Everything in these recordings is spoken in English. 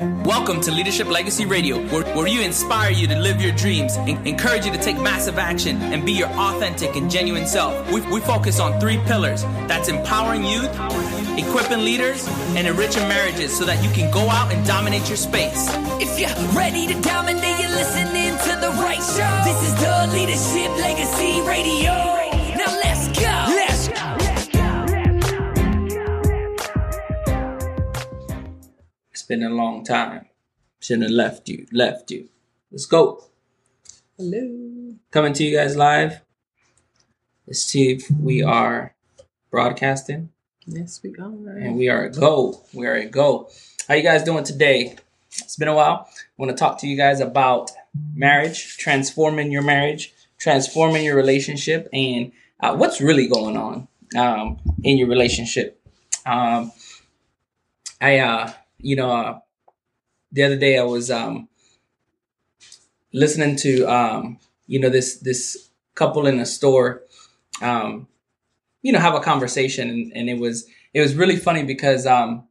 Welcome to Leadership Legacy Radio, where, where inspire you to live your dreams, en- encourage you to take massive action, and be your authentic and genuine self. We, we focus on three pillars that's empowering youth, equipping leaders, and enriching marriages so that you can go out and dominate your space. If you're ready to dominate, you're listening to the right show. This is the Leadership Legacy Radio. Been a long time. Shouldn't have left you. Left you. Let's go. Hello. Coming to you guys live. Let's see if we are broadcasting. Yes, we are. And we are a go. We are a go. How you guys doing today? It's been a while. I want to talk to you guys about marriage, transforming your marriage, transforming your relationship, and uh, what's really going on um, in your relationship. Um, I, uh, you know, uh, the other day I was um, listening to, um, you know, this this couple in a store, um, you know, have a conversation, and, and it was it was really funny because um,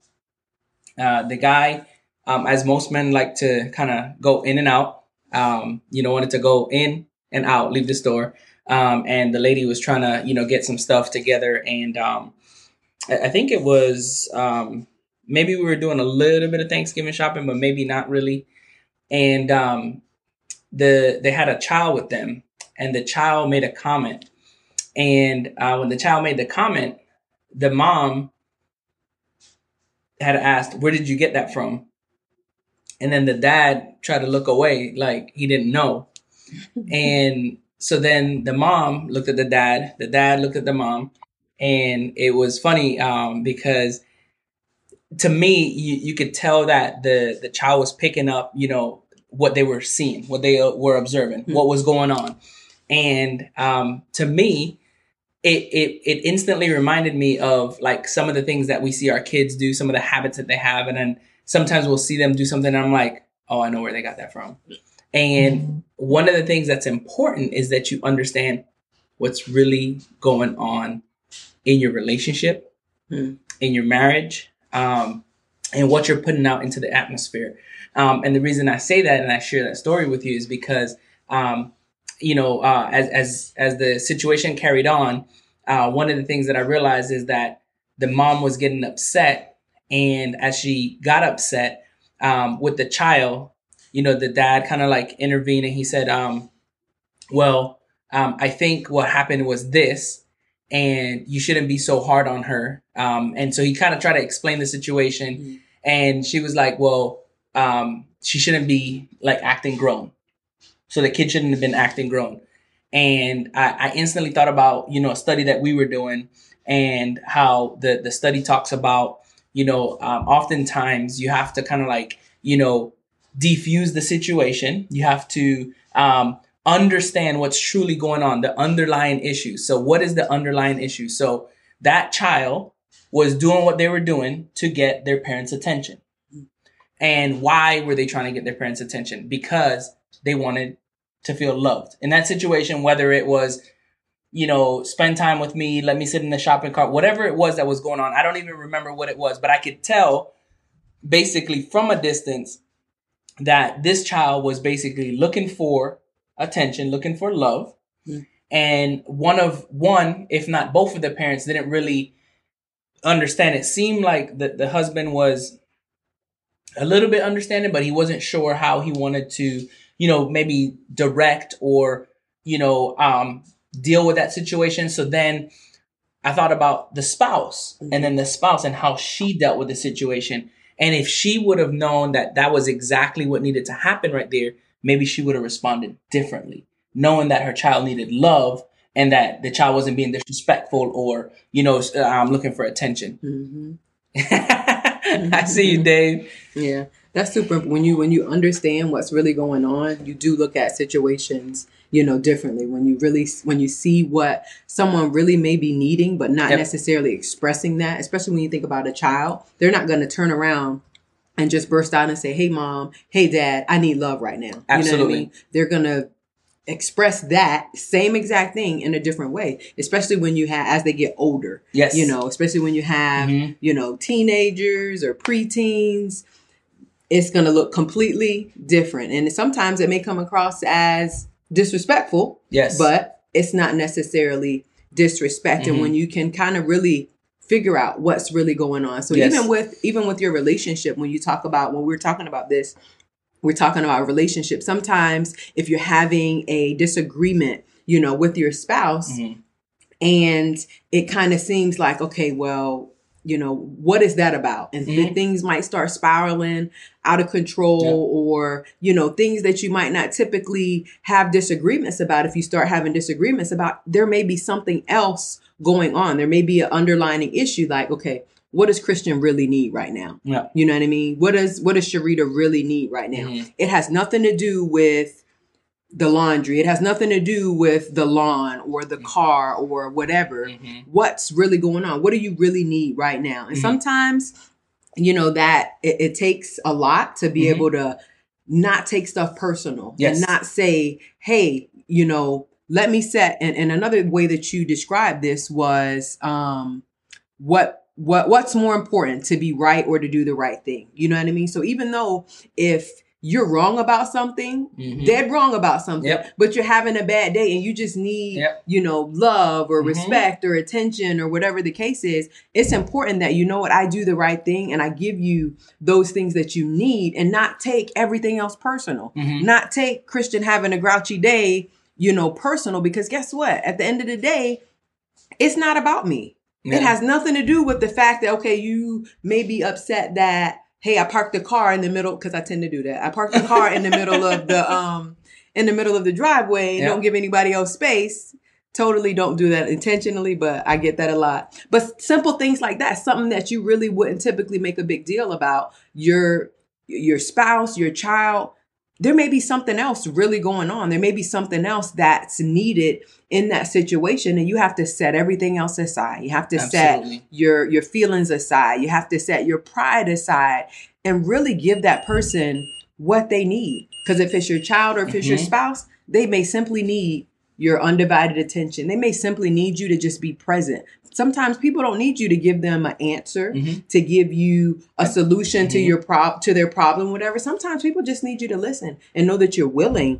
uh, the guy, um, as most men like to kind of go in and out, um, you know, wanted to go in and out, leave the store. Um, and the lady was trying to, you know, get some stuff together. And um, I, think it was um, maybe we were doing a little bit of Thanksgiving shopping, but maybe not really. And um, the they had a child with them, and the child made a comment. And uh, when the child made the comment, the mom had asked, "Where did you get that from?" And then the dad tried to look away, like he didn't know. and so then the mom looked at the dad. The dad looked at the mom, and it was funny um, because to me, you, you could tell that the the child was picking up, you know, what they were seeing, what they uh, were observing, what was going on, and um, to me, it, it it instantly reminded me of like some of the things that we see our kids do, some of the habits that they have, and then sometimes we'll see them do something, and I'm like, oh, I know where they got that from. And one of the things that's important is that you understand what's really going on in your relationship, Hmm. in your marriage, um, and what you're putting out into the atmosphere. Um, and the reason I say that and I share that story with you is because, um, you know, uh, as as as the situation carried on, uh, one of the things that I realized is that the mom was getting upset, and as she got upset um, with the child, you know, the dad kind of like intervened and he said, um, "Well, um, I think what happened was this." And you shouldn't be so hard on her. Um, and so he kind of tried to explain the situation, Mhm. and she was like, "Well, um, she shouldn't be like acting grown. So the kid shouldn't have been acting grown." And I, I instantly thought about you know a study that we were doing and how the the study talks about you know um, oftentimes you have to kind of like you know defuse the situation. You have to um, understand what's truly going on, the underlying issue. So what is the underlying issue? So that child was doing what they were doing to get their parents' attention. And why were they trying to get their parents' attention? Because they wanted to feel loved. In that situation, whether it was, you know, spend time with me, let me sit in the shopping cart, whatever it was that was going on, I don't even remember what it was, but I could tell basically from a distance that this child was basically looking for attention, looking for love. Mm. And one of one, if not both of the parents didn't really understand. It seemed like the, the husband was a little bit understanding, but he wasn't sure how he wanted to, you know, maybe direct or, you know, um, deal with that situation. So then I thought about the spouse and then the spouse and how she dealt with the situation. And if she would have known that that was exactly what needed to happen right there, maybe she would have responded differently, knowing that her child needed love and that the child wasn't being disrespectful or, you know, um, looking for attention. hmm I see you, Dave. Yeah, that's super. When you when you understand what's really going on, you do look at situations, you know, differently. When you really when you see what someone really may be needing, but not Yep. necessarily expressing that. Especially when you think about a child, they're not going to turn around and just burst out and say, "Hey, mom, hey, dad, I need love right now." You know what I Absolutely. mean? They're gonna express that same exact thing in a different way especially when you have as they get older Yes. you know especially when you have Mhm. you know teenagers or preteens it's going to look completely different. And sometimes it may come across as disrespectful, Yes. but it's not necessarily disrespect. Mhm. And when you can kind of really figure out what's really going on. So Yes. even with even with your relationship, when you talk about when we're talking about this, we're talking about a relationship. Sometimes if you're having a disagreement, you know, with your spouse, Mhm. and it kind of seems like okay well you know what is that about and Mhm. things might start spiraling out of control Yeah. or you know things that you might not typically have disagreements about if you start having disagreements about there may be something else going on there may be an underlining issue like okay what does christian really need right now Yeah. you know what i mean what does what does sharita really need right now Mhm. it has nothing to do with the laundry. It has nothing to do with the lawn or the car or whatever. Mhm. What's really going on? What do you really need right now? And Mhm. sometimes, you know, that it, it takes a lot to be Mhm. able to not take stuff personal Yes. and not say, hey, you know, let me set. And, and another way that you described this was um, what what what's more important to be right or to do the right thing. You know what I mean? So even though if you're wrong about something, Mhm. dead wrong about something, Yep. but you're having a bad day and you just need, Yep. you know, love or Mhm. respect or attention or whatever the case is, it's important that you know what I do the right thing and I give you those things that you need and not take everything else personal. Mhm. Not take Christian having a grouchy day, you know, personal because guess what? At the end of the day, it's not about me. Yeah. It has nothing to do with the fact that okay, you may be upset that hey, I parked the car in the middle because I tend to do that. I parked the car in the middle of the um in the middle of the driveway and Yeah. don't give anybody else space. Totally don't do that intentionally, but I get that a lot. But simple things like that, something that you really wouldn't typically make a big deal about your your spouse, your child, there may be something else really going on. There may be something else that's needed in that situation and you have to set everything else aside. You have to set your your feelings aside. You have to set your pride aside and really give that person what they need. Because if it's your child or if it's your Mhm. spouse, they may simply need your undivided attention. They may simply need you to just be present. Sometimes people don't need you to give them an answer, Mhm. to give you a solution to Mhm. your prob to their problem, whatever. Sometimes people just need you to listen and know that you're willing,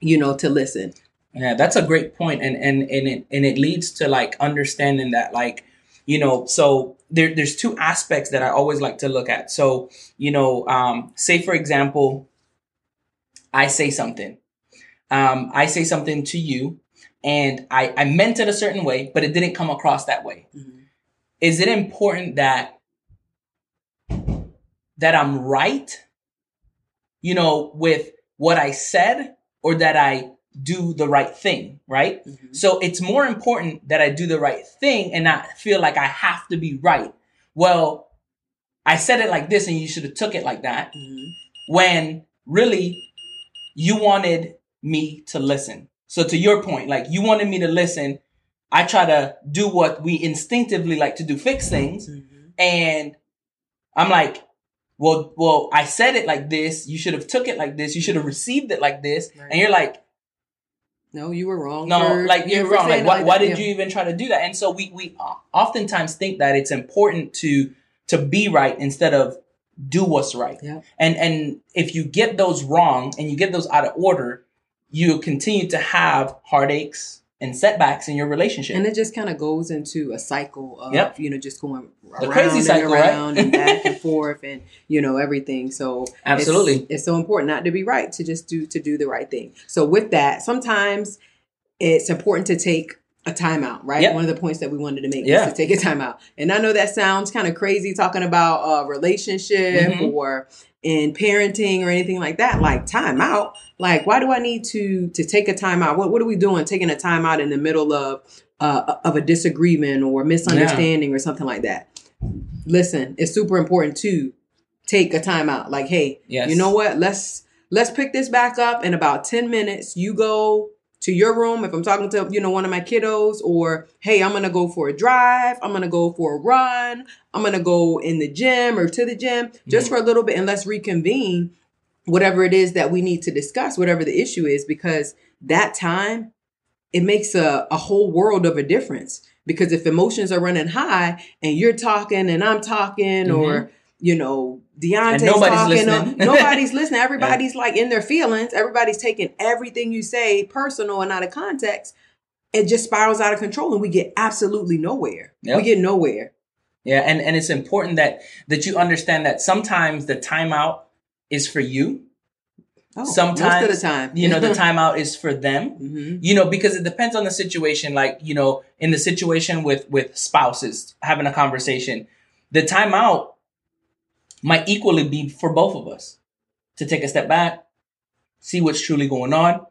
you know, to listen. Yeah, that's a great point, and and and it and it leads to like understanding that like you know so there there's two aspects that I always like to look at. So you know, um, say for example, I say something, um, I say something to you, and I I meant it a certain way, but it didn't come across that way. Is it important that that I'm right? You know, with what I said, or that I do the right thing, right? Mhm. So it's more important that I do the right thing and not feel like I have to be right. Well, I said it like this and you should have took it like that Mhm. when really you wanted me to listen. So to your point, like you wanted me to listen, I try to do what we instinctively like to do, fix things, Mhm. and I'm like, well, well, I said it like this. You should have took it like this. You should have received it like this. Right. And you're like, No, you were wrong. no, like you're for wrong. Like, why, why did yeah. you even try to do that? And so we we oftentimes think that it's important to to be right instead of do what's right. Yeah. And and if you get those wrong and you get those out of order, you continue to have heartaches and setbacks in your relationship. And it just kind of goes into a cycle of, Yep. you know, just going The around crazy and cycle, right? and back and forth and, you know, everything. So Absolutely. It's, so important not to be right, to just do, to do the right thing. So with that, sometimes it's important to take a timeout, right? Yep. One of the points that we wanted to make Yeah. was to take a timeout. And I know that sounds kind of crazy talking about a relationship Mhm. or in parenting or anything like that. Like time out Like, why do I need to to take a timeout? What what are we doing? Taking a timeout in the middle of uh, of a disagreement or misunderstanding or something like that. Listen, it's super important to take a timeout. Like, hey, Yes. you know what? Let's let's pick this back up in about 10 minutes. You go to your room if I'm talking to, you know, one of my kiddos or hey, I'm going to go for a drive, I'm going to go for a run, I'm going to go in the gym or to the gym just mm-hmm. for a little bit and let's reconvene whatever it is that we need to discuss, whatever the issue is because that time it makes a, a whole world of a difference. Because if emotions are running high and you're talking and I'm talking or mm-hmm. you know Deontay's nobody's talking. listening. nobody's listening. Everybody's like in their feelings. Everybody's taking everything you say personal and out of context. It just spirals out of control, and we get absolutely nowhere. Yep. We get nowhere. Yeah, and and it's important that that you understand that sometimes the timeout is for you. Oh, sometimes most of the time, you know, the timeout is for them. hmm You know, because it depends on the situation. Like you know, in the situation with with spouses having a conversation, the timeout might equally be for both of us to take a step back, see what's truly going on,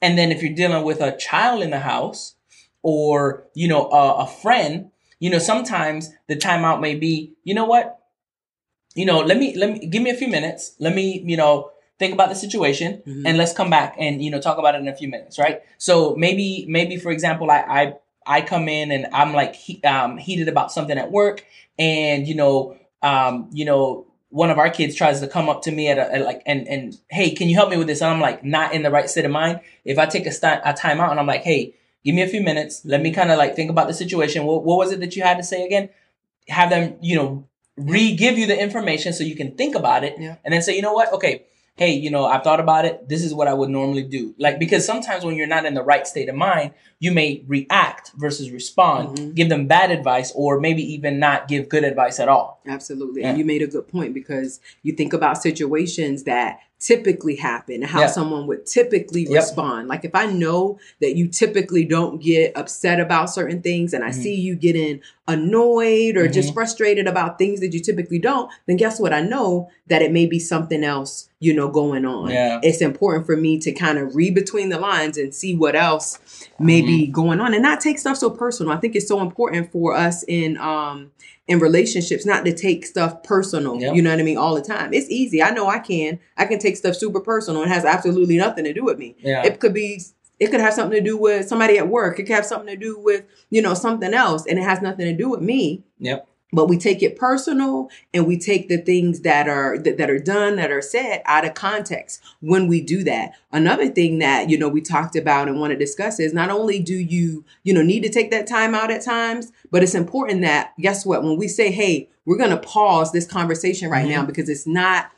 and then if you're dealing with a child in the house or you know a, a friend, you know sometimes the timeout may be, you know what, you know let me let me give me a few minutes, let me you know think about the situation Mhm. and let's come back and you know talk about it in a few minutes, right? So maybe maybe for example, I I, I come in and I'm like he, um, heated about something at work, and you know um, you know one of our kids tries to come up to me at, a, at like and and hey, can you help me with this? And I'm like not in the right state of mind. If I take a, st- a time out and I'm like, hey, give me a few minutes, let me kind of like think about the situation. What, what was it that you had to say again? Have them, you know, re-give you the information so you can think about it, Yeah. and then say, you know what, okay, hey, you know, I've thought about it. This is what I would normally do. Like because sometimes when you're not in the right state of mind, you may react versus respond, Mhm. give them bad advice, or maybe even not give good advice at all. Absolutely. Yeah. And you made a good point because you think about situations that typically happen, how Yeah. someone would typically Yep. respond. Like if I know that you typically don't get upset about certain things and I Mhm. see you getting annoyed or just Mhm. frustrated about things that you typically don't, then guess what? I know that it may be something else, you know, going on. Yeah. It's important for me to kind of read between the lines and see what else may be Mm-hmm. going on and not take stuff so personal. I think it's so important for us in um in relationships not to take stuff personal. Yep. You know what I mean? All the time. It's easy. I know I can. I can take stuff super personal and it has absolutely nothing to do with me. Yeah. It could be it could have something to do with somebody at work. It could have something to do with, you know, something else and it has nothing to do with me yep. But we take it personal and we take the things that are that, that are done that are said out of context when we do that. Another thing that you know we talked about and want to discuss is not only do you you know need to take that time out at times but it's important that guess what? When we say hey we're going to pause this conversation right Mhm. now because it's not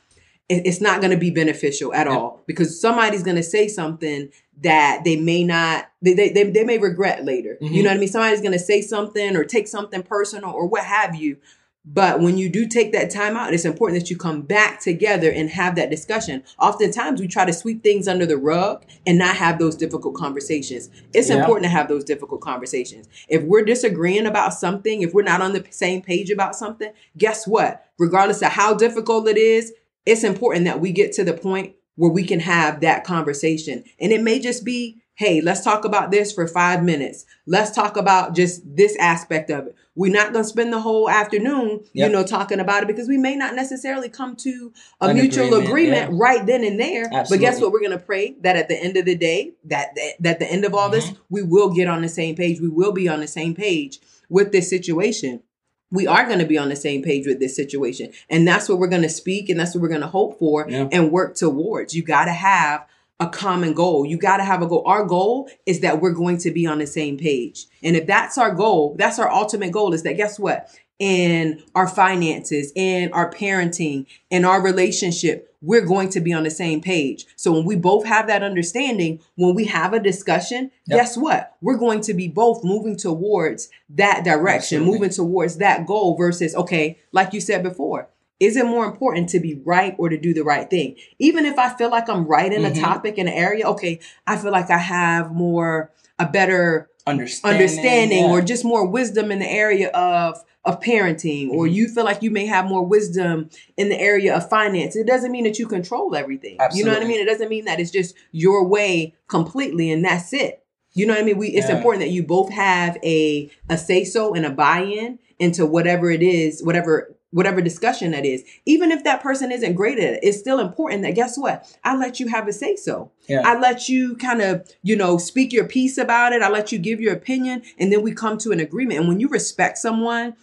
it's not going to be beneficial at all because somebody's going to say something that they may not they, they, they, they may regret later. You Mhm. know what i mean? Somebody's going to say something or take something personal or what have you. But when you do take that time out it's important that you come back together and have that discussion. Oftentimes we try to sweep things under the rug and not have those difficult conversations. It's Yeah. important to have those difficult conversations. If we're disagreeing about something if we're not on the same page about something guess what? Regardless of how difficult it is it's important that we get to the point where we can have that conversation. And it may just be, hey, let's talk about this for five minutes. Let's talk about just this aspect of it. We're not going to spend the whole afternoon, you know, talking about it because we may not necessarily come to a An mutual agreement, agreement, yeah. right then and there. But guess what? We're going to pray that at the end of the day, that that, that the end of all this, Mm-hmm. we will get on the same page. We will be on the same page with this situation we are going to be on the same page with this situation. And that's what we're going to speak and that's what we're going to hope for Yeah. and work towards. You got to have a common goal. You got to have a goal. Our goal is that we're going to be on the same page. And if that's our goal, that's our ultimate goal is that guess what? In our finances, in our parenting, in our relationship, we're going to be on the same page. So when we both have that understanding, when we have a discussion, Yep. guess what? We're going to be both moving towards that direction, Absolutely. moving towards that goal versus, okay, like you said before, is it more important to be right or to do the right thing? Even if I feel like I'm right in a Mhm. topic in an area, okay, I feel like I have more, a better Understanding, understanding yeah. or just more wisdom in the area of of parenting or Mhm. you feel like you may have more wisdom in the area of finance it doesn't mean that you control everything you know what i mean it doesn't mean that it's just your way completely and that's it you know what i mean we it's Yeah. important that you both have a a say so and a buy-in into whatever it is whatever whatever discussion that is even if that person isn't great at it it's still important that guess what i let you have a say so Yeah. I let you kind of, you know, speak your piece about it. I let you give your opinion and then we come to an agreement. And when you respect someone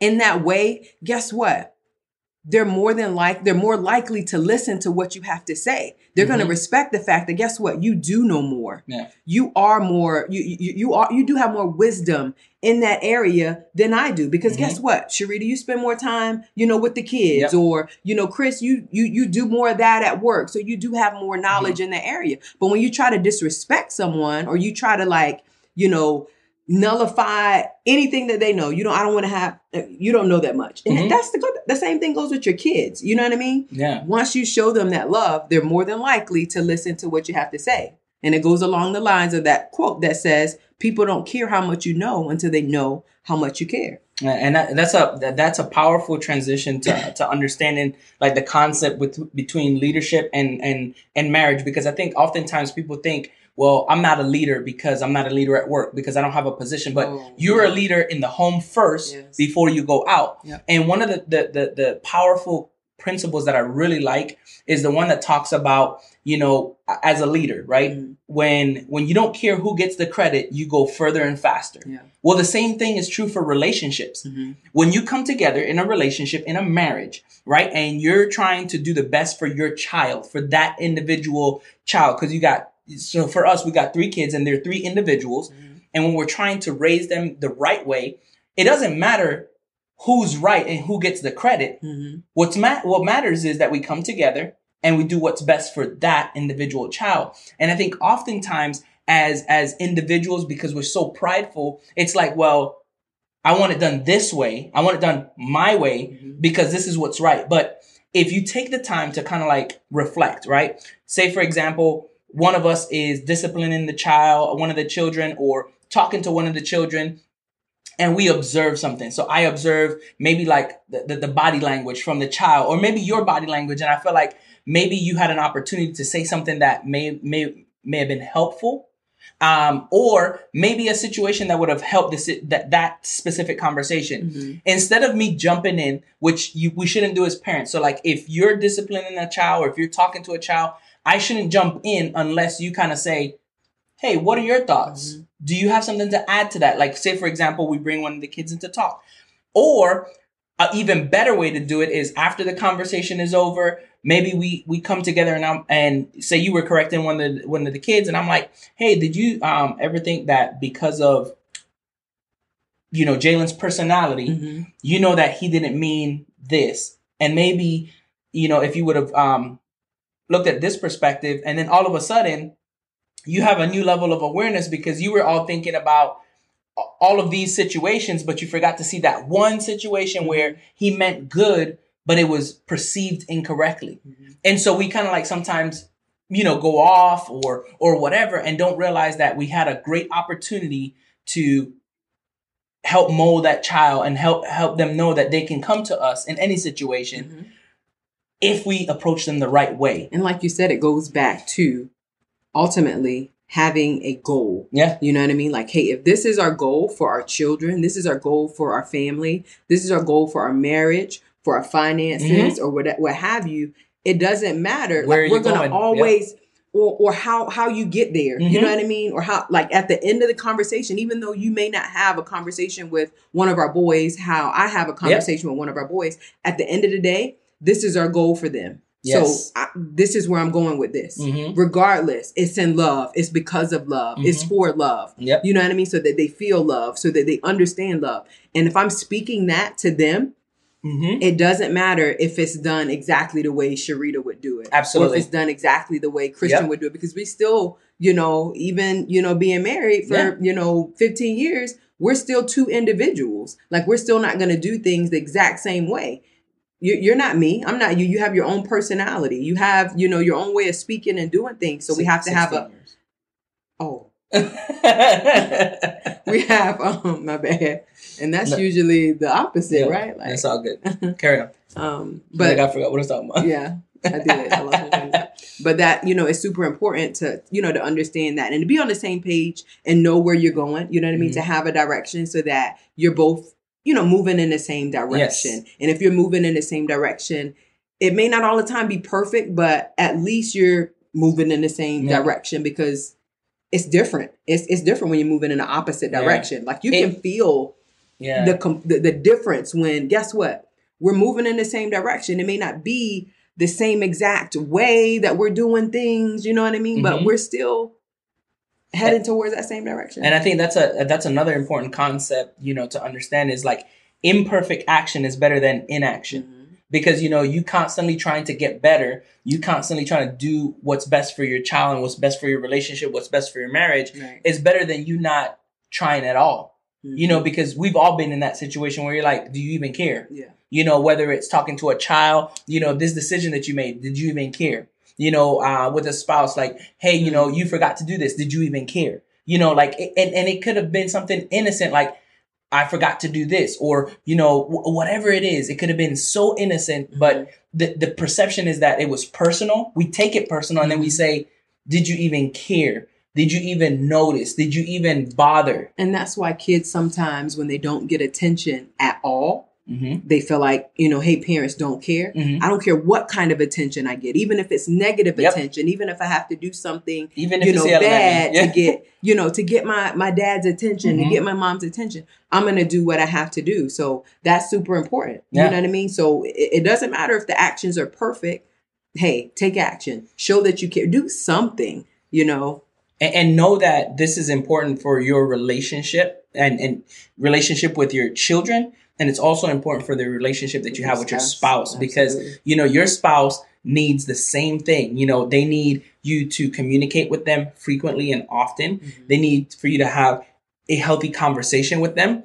in that way, guess what? they're more than like they're more likely to listen to what you have to say. They're going to respect the fact that guess what? You do know more. Yeah. You are more you you, you are you do have more wisdom in that area than I do because Mhm. guess what? Sharita, you spend more time, you know, with the kids Yep. or you know, Chris, you you you do more of that at work. So you do have more knowledge in the area. But when you try to disrespect someone or you try to like, you know, nullify anything that they know. You don't. I don't want to have. uh, You don't know that much, and Mhm. that's the good. the same thing goes with your kids. You know what I mean? Yeah. Once you show them that love, they're more than likely to listen to what you have to say. And it goes along the lines of that quote that says, "People don't care how much you know until they know how much you care." and that, that's a that, that's a powerful transition to, to understanding like the concept with between leadership and and and marriage because I think oftentimes people think well I'm not a leader because I'm not a leader at work because I don't have a position but Oh, you're a leader in the home first Yes. before you go out Yep. and one of the, the the the powerful principles that I really like is the one that talks about you know as a leader right Mhm. when when you don't care who gets the credit you go further and faster Yeah. well the same thing is true for relationships Mm-hmm. when you come together in a relationship, in a marriage, right, and you're trying to do the best for your child, for that individual child, because you got, so for us, we got three kids and they're three individuals. And when we're trying to raise them the right way, it doesn't matter who's right and who gets the credit. Mm-hmm. What's ma- what matters is that we come together and we do what's best for that individual child. And I think oftentimes as as individuals, because we're so prideful, it's like, well, I want it done this way. I want it done my way Mm-hmm. because this is what's right. But if you take the time to kind of like reflect, right? Say, for example, one of us is disciplining the child, one of the children, or talking to one of the children, and we observe something. So I observe maybe like the, the, the body language from the child, or maybe your body language, and I feel like maybe you had an opportunity to say something that may may may have been helpful um, or maybe a situation that would have helped this that that specific conversation. Mm-hmm. Instead of me jumping in, which you we shouldn't do as parents. So like if you're disciplining a child or if you're talking to a child, I shouldn't jump in unless you kind of say, "Hey, what are your thoughts? Mm-hmm. Do you have something to add to that?" Like say for example, we bring one of the kids in to talk, or an even better way to do it is after the conversation is over, maybe we we come together and I'm, and say you were correcting one of the, one of the kids, and I'm like, hey, did you um ever think that because of you know Jalen's personality, Mm-hmm. you know that he didn't mean this, and maybe you know if you would have um looked at this perspective, and then all of a sudden you have a new level of awareness because you were all thinking about all of these situations, but you forgot to see that one situation where he meant good, but it was perceived incorrectly. And so we kind of like sometimes, you know, go off or or whatever and don't realize that we had a great opportunity to help mold that child and help help them know that they can come to us in any situation Mm-hmm. If we approach them the right way. And like you said, it goes back to ultimately having a goal. Yeah. You know what I mean? Like, hey, if this is our goal for our children, this is our goal for our family, this is our goal for our marriage, for our finances, or what what have you, it doesn't matter. Mm-hmm. Where like, are we're you gonna going? Yep. always or or how how you get there. You Mhm. know what I mean? Or how like at the end of the conversation, even though you may not have a conversation with one of our boys, how I have a conversation with one of our boys, at the end of the day, this is our goal for them. Yes. So I, this is where I'm going with this. Mhm. Regardless, it's in love. It's because of love. It's Mhm. for love. Yep. You know what I mean? So that they feel love, so that they understand love. And if I'm speaking that to them, Mm-hmm. it doesn't matter if it's done exactly the way Sharita would do it. Or Absolutely. if it's done exactly the way Christian Yep. would do it. Because we still, you know, even, you know, being married for, Yeah. you know, 15 years, we're still two individuals. Like we're still not going to do things the exact same way. You- You're not me. I'm not you. You have your own personality. You have, you know, your own way of speaking and doing things. So we have to have a, oh, we have, um, my bad. And that's No. usually the opposite, Yeah, right? Like, That's all good. Carry on. um, But but I forgot what I was talking about. yeah i did I lost my train of thought. but that you know is super important to you know to understand that and to be on the same page and know where you're going you know what i mean Mhm. to have a direction so that you're both you know moving in the same direction and if you're moving in the same direction it may not all the time be perfect but at least you're moving in the same Yeah. direction because it's different it's it's different when you're moving in the opposite Yeah. direction like you It- can feel Yeah. the, com- the the difference when guess what we're moving in the same direction. It may not be the same exact way that we're doing things, you know what I mean? But Mhm. we're still heading towards that same direction. And I think that's a that's another important concept, you know, to understand is like imperfect action is better than inaction. Mhm. Because you know, you constantly trying to get better, you constantly trying to do what's best for your child and what's best for your relationship, what's best for your marriage Right. is better than you not trying at all. You know, because we've all been in that situation where you're like, do you even care? Yeah. you know whether it's talking to a child you know this decision that you made did you even care you know uh, with a spouse like hey you know mm-hmm. you forgot to do this. Did you even care? You know like it- and, and it could have been something innocent like i forgot to do this or you know wh- whatever it is it could have been so innocent mm-hmm. but the, the perception is that it was personal. We take it personal and then we mm-hmm. say did you even care? Did you even notice? Did you even bother? And that's why kids sometimes, when they don't get attention at all, mm-hmm. they feel like, you know, hey, parents don't care. Mhm. I don't care what kind of attention I get, even if it's negative Yep. attention, even if I have to do something, even if you it's know, bad me. to get, you know, to get my my dad's attention, Mhm. to get my mom's attention. I'm gonna do what I have to do. So that's super important. Yeah. You know what I mean? So it, it doesn't matter if the actions are perfect. Hey, take action. Show that you care. Do something. You know. and, and know that this is important for your relationship and, and relationship with your children and it's also important for the relationship that you have with your spouse because you know your spouse needs the same thing. You know they need you to communicate with them frequently and often. Mm-hmm. they need for you to have a healthy conversation with them.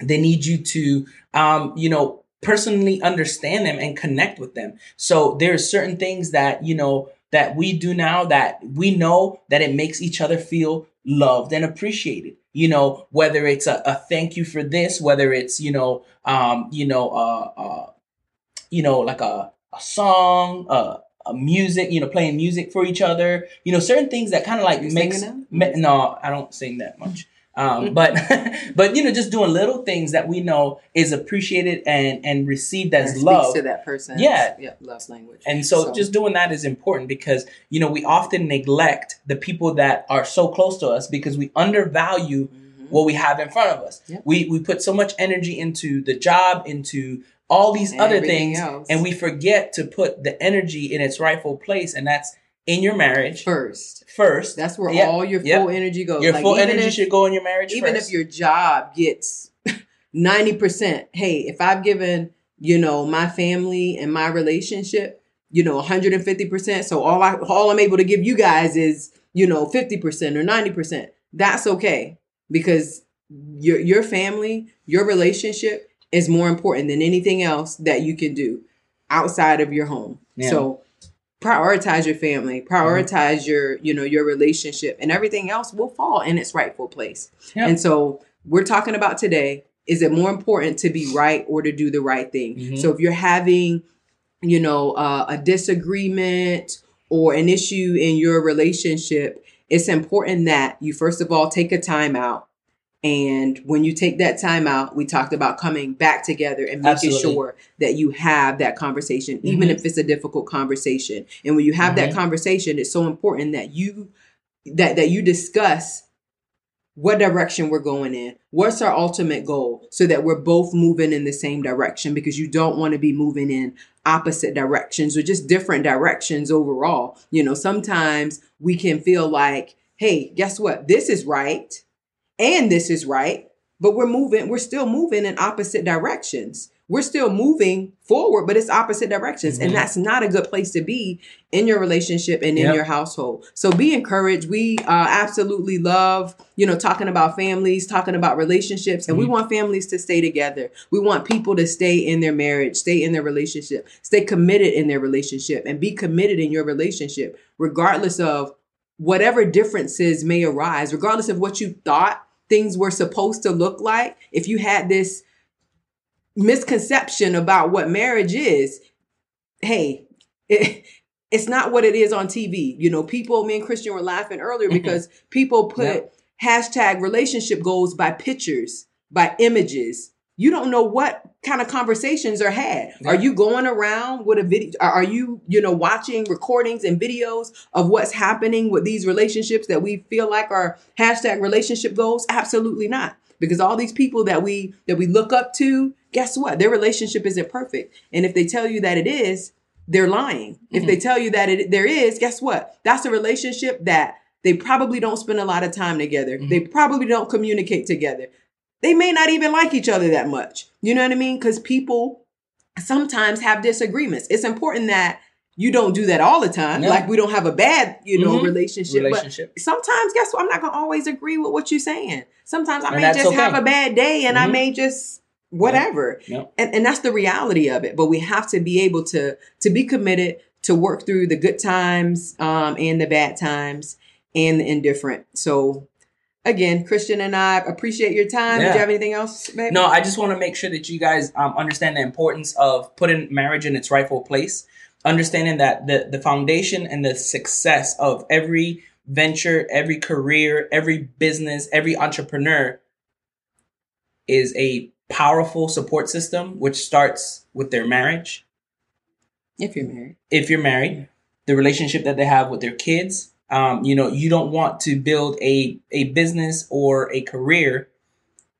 They need you to um, you know personally understand them and connect with them. So there's certain things that you know that we do now that we know that it makes each other feel loved and appreciated you know whether it's a, a thank you for this whether it's you know um you know uh uh you know like a, a song uh a music you know playing music for each other you know certain things that kind of like makes me, no i don't sing that much um but but you know just doing little things that we know is appreciated and and received as love to that person. Yeah. Yeah. love language. and so, So- just doing that is important because, you know, we often neglect the people that are so close to us because we undervalue Mhm. what we have in front of us. Yep. We we put so much energy into the job, into all these other things, else. and we forget to put the energy in its rightful place, and that's in your marriage first. first. That's where Yep. all your Yep. full energy goes. Your Like, full energy if- should go in your marriage even first. if your job gets 90%, hey, if I've given, you know, my family and my relationship, you know, 150%, so all I all I'm able to give you guys is, you know, 50% or 90%. That's okay because your your family, your relationship is more important than anything else that you can do outside of your home. Yeah. So prioritize your family, prioritize your, you know, your relationship and everything else will fall in its rightful place. Yeah. And so we're talking about today is it more important to be right or to do the right thing? Mhm. So if you're having, you know, uh, a disagreement or an issue in your relationship, it's important that you first of all take a time out. And when you take that time out, we talked about coming back together and making Absolutely. sure that you have that conversation, even Mhm. if it's a difficult conversation. And when you have that Mhm. conversation, it's so important that you that that you discuss what direction we're going in. What's our ultimate goal so that we're both moving in the same direction because you don't want to be moving in opposite directions or just different directions overall. You know, sometimes we can feel like, hey, guess what? This is right and this is right, but we're moving, we're still moving in opposite directions. We're still moving forward, but it's opposite directions. Mhm. And that's not a good place to be in your relationship and in Yep. your household. So be encouraged. We uh, absolutely love, you know, talking about families, talking about relationships, and we Mhm. want families to stay together. We want people to stay in their marriage, stay in their relationship, stay committed in their relationship, and be committed in your relationship, regardless of whatever differences may arise, regardless of what you thought things were supposed to look like. If you had this misconception about what marriage is, hey, it, it's not what it is on TV. You know, people, me and Christian were laughing earlier mm-hmm. because people put Yep. hashtag relationship goals by pictures, by images. You don't know what kind of conversations are had. Are you going around with a video? Are you, you know, watching recordings and videos of what's happening with these relationships that we feel like are hashtag relationship goals? Absolutely not. Because all these people that we that we look up to guess what? Their relationship isn't perfect. And if they tell you that it is, they're lying. If they mm-hmm. tell you that it there is, guess what? That's a relationship that they probably don't spend a lot of time together. Mm-hmm. They probably don't communicate together. They may not even like each other that much. You know what I mean? Because people sometimes have disagreements. It's important that you don't do that all the time. Like we don't have a bad, you know, Mhm. relationship. But Relationship. sometimes guess what? I'm not gonna always agree with what you're saying. Sometimes I And may just okay. have a bad day and I Mhm. may just whatever. And and that's the reality of it. But we have to be able to to be committed to work through the good times um and the bad times and the indifferent. So again, Christian and I appreciate your time. Did Yeah. you have anything else, babe? No, I just want to make sure that you guys um, understand the importance of putting marriage in its rightful place. Understanding that the the foundation and the success of every venture, every career, every business, every entrepreneur is a powerful support system, which starts with their marriage. If you're married. If you're married, the relationship that they have with their kids. Um, you know, you don't want to build a a business or a career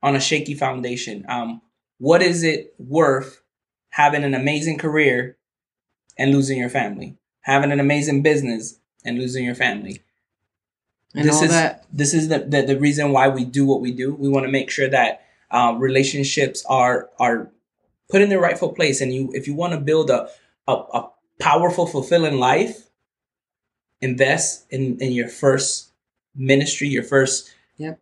on a shaky foundation. Um, what is it worth having an amazing career and losing your family? Having an amazing business and losing your family? And this all is that. this is the, the the reason why we do what we do. We want to make sure that uh, relationships are are put in their rightful place. And you, if you want to build a, a a powerful, fulfilling life, invest in in your first ministry, your first Yep.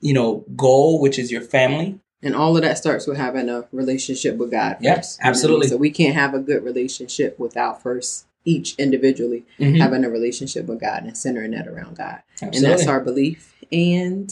you know goal, which is your family. And all of that starts with having a relationship with God. Yep, first. You know absolutely. So we can't have a good relationship without first each individually Mhm. having a relationship with God and centering that around God. Absolutely. And that's our belief. And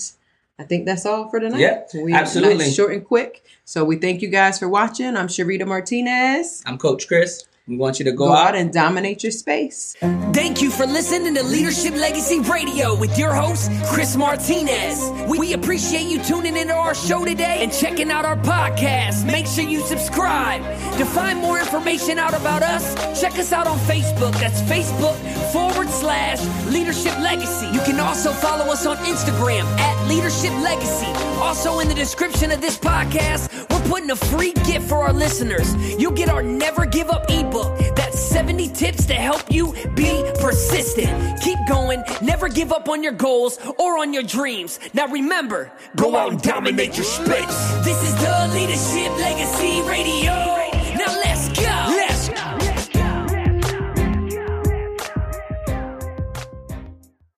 I think that's all for tonight. Yep, we, absolutely. short and quick. So we thank you guys for watching. I'm Sharita Martinez. I'm Coach Chris. We want you to go, Go out out and dominate your space. Thank you for listening to Leadership Legacy Radio with your host, Chris Martinez. We, we appreciate you tuning into our show today and checking out our podcast. Make sure you subscribe. To find more information out about us, check us out on Facebook. That's Facebook forward slash Leadership Legacy. You can also follow us on Instagram at Leadership Legacy. Also, in the description of this podcast, we're putting a free gift for our listeners. You'll get our Never Give Up ebook. That's 70 tips to help you be persistent. Keep going, never give up on your goals or on your dreams. Now remember, go out and dominate your space. This is the Leadership Legacy Radio.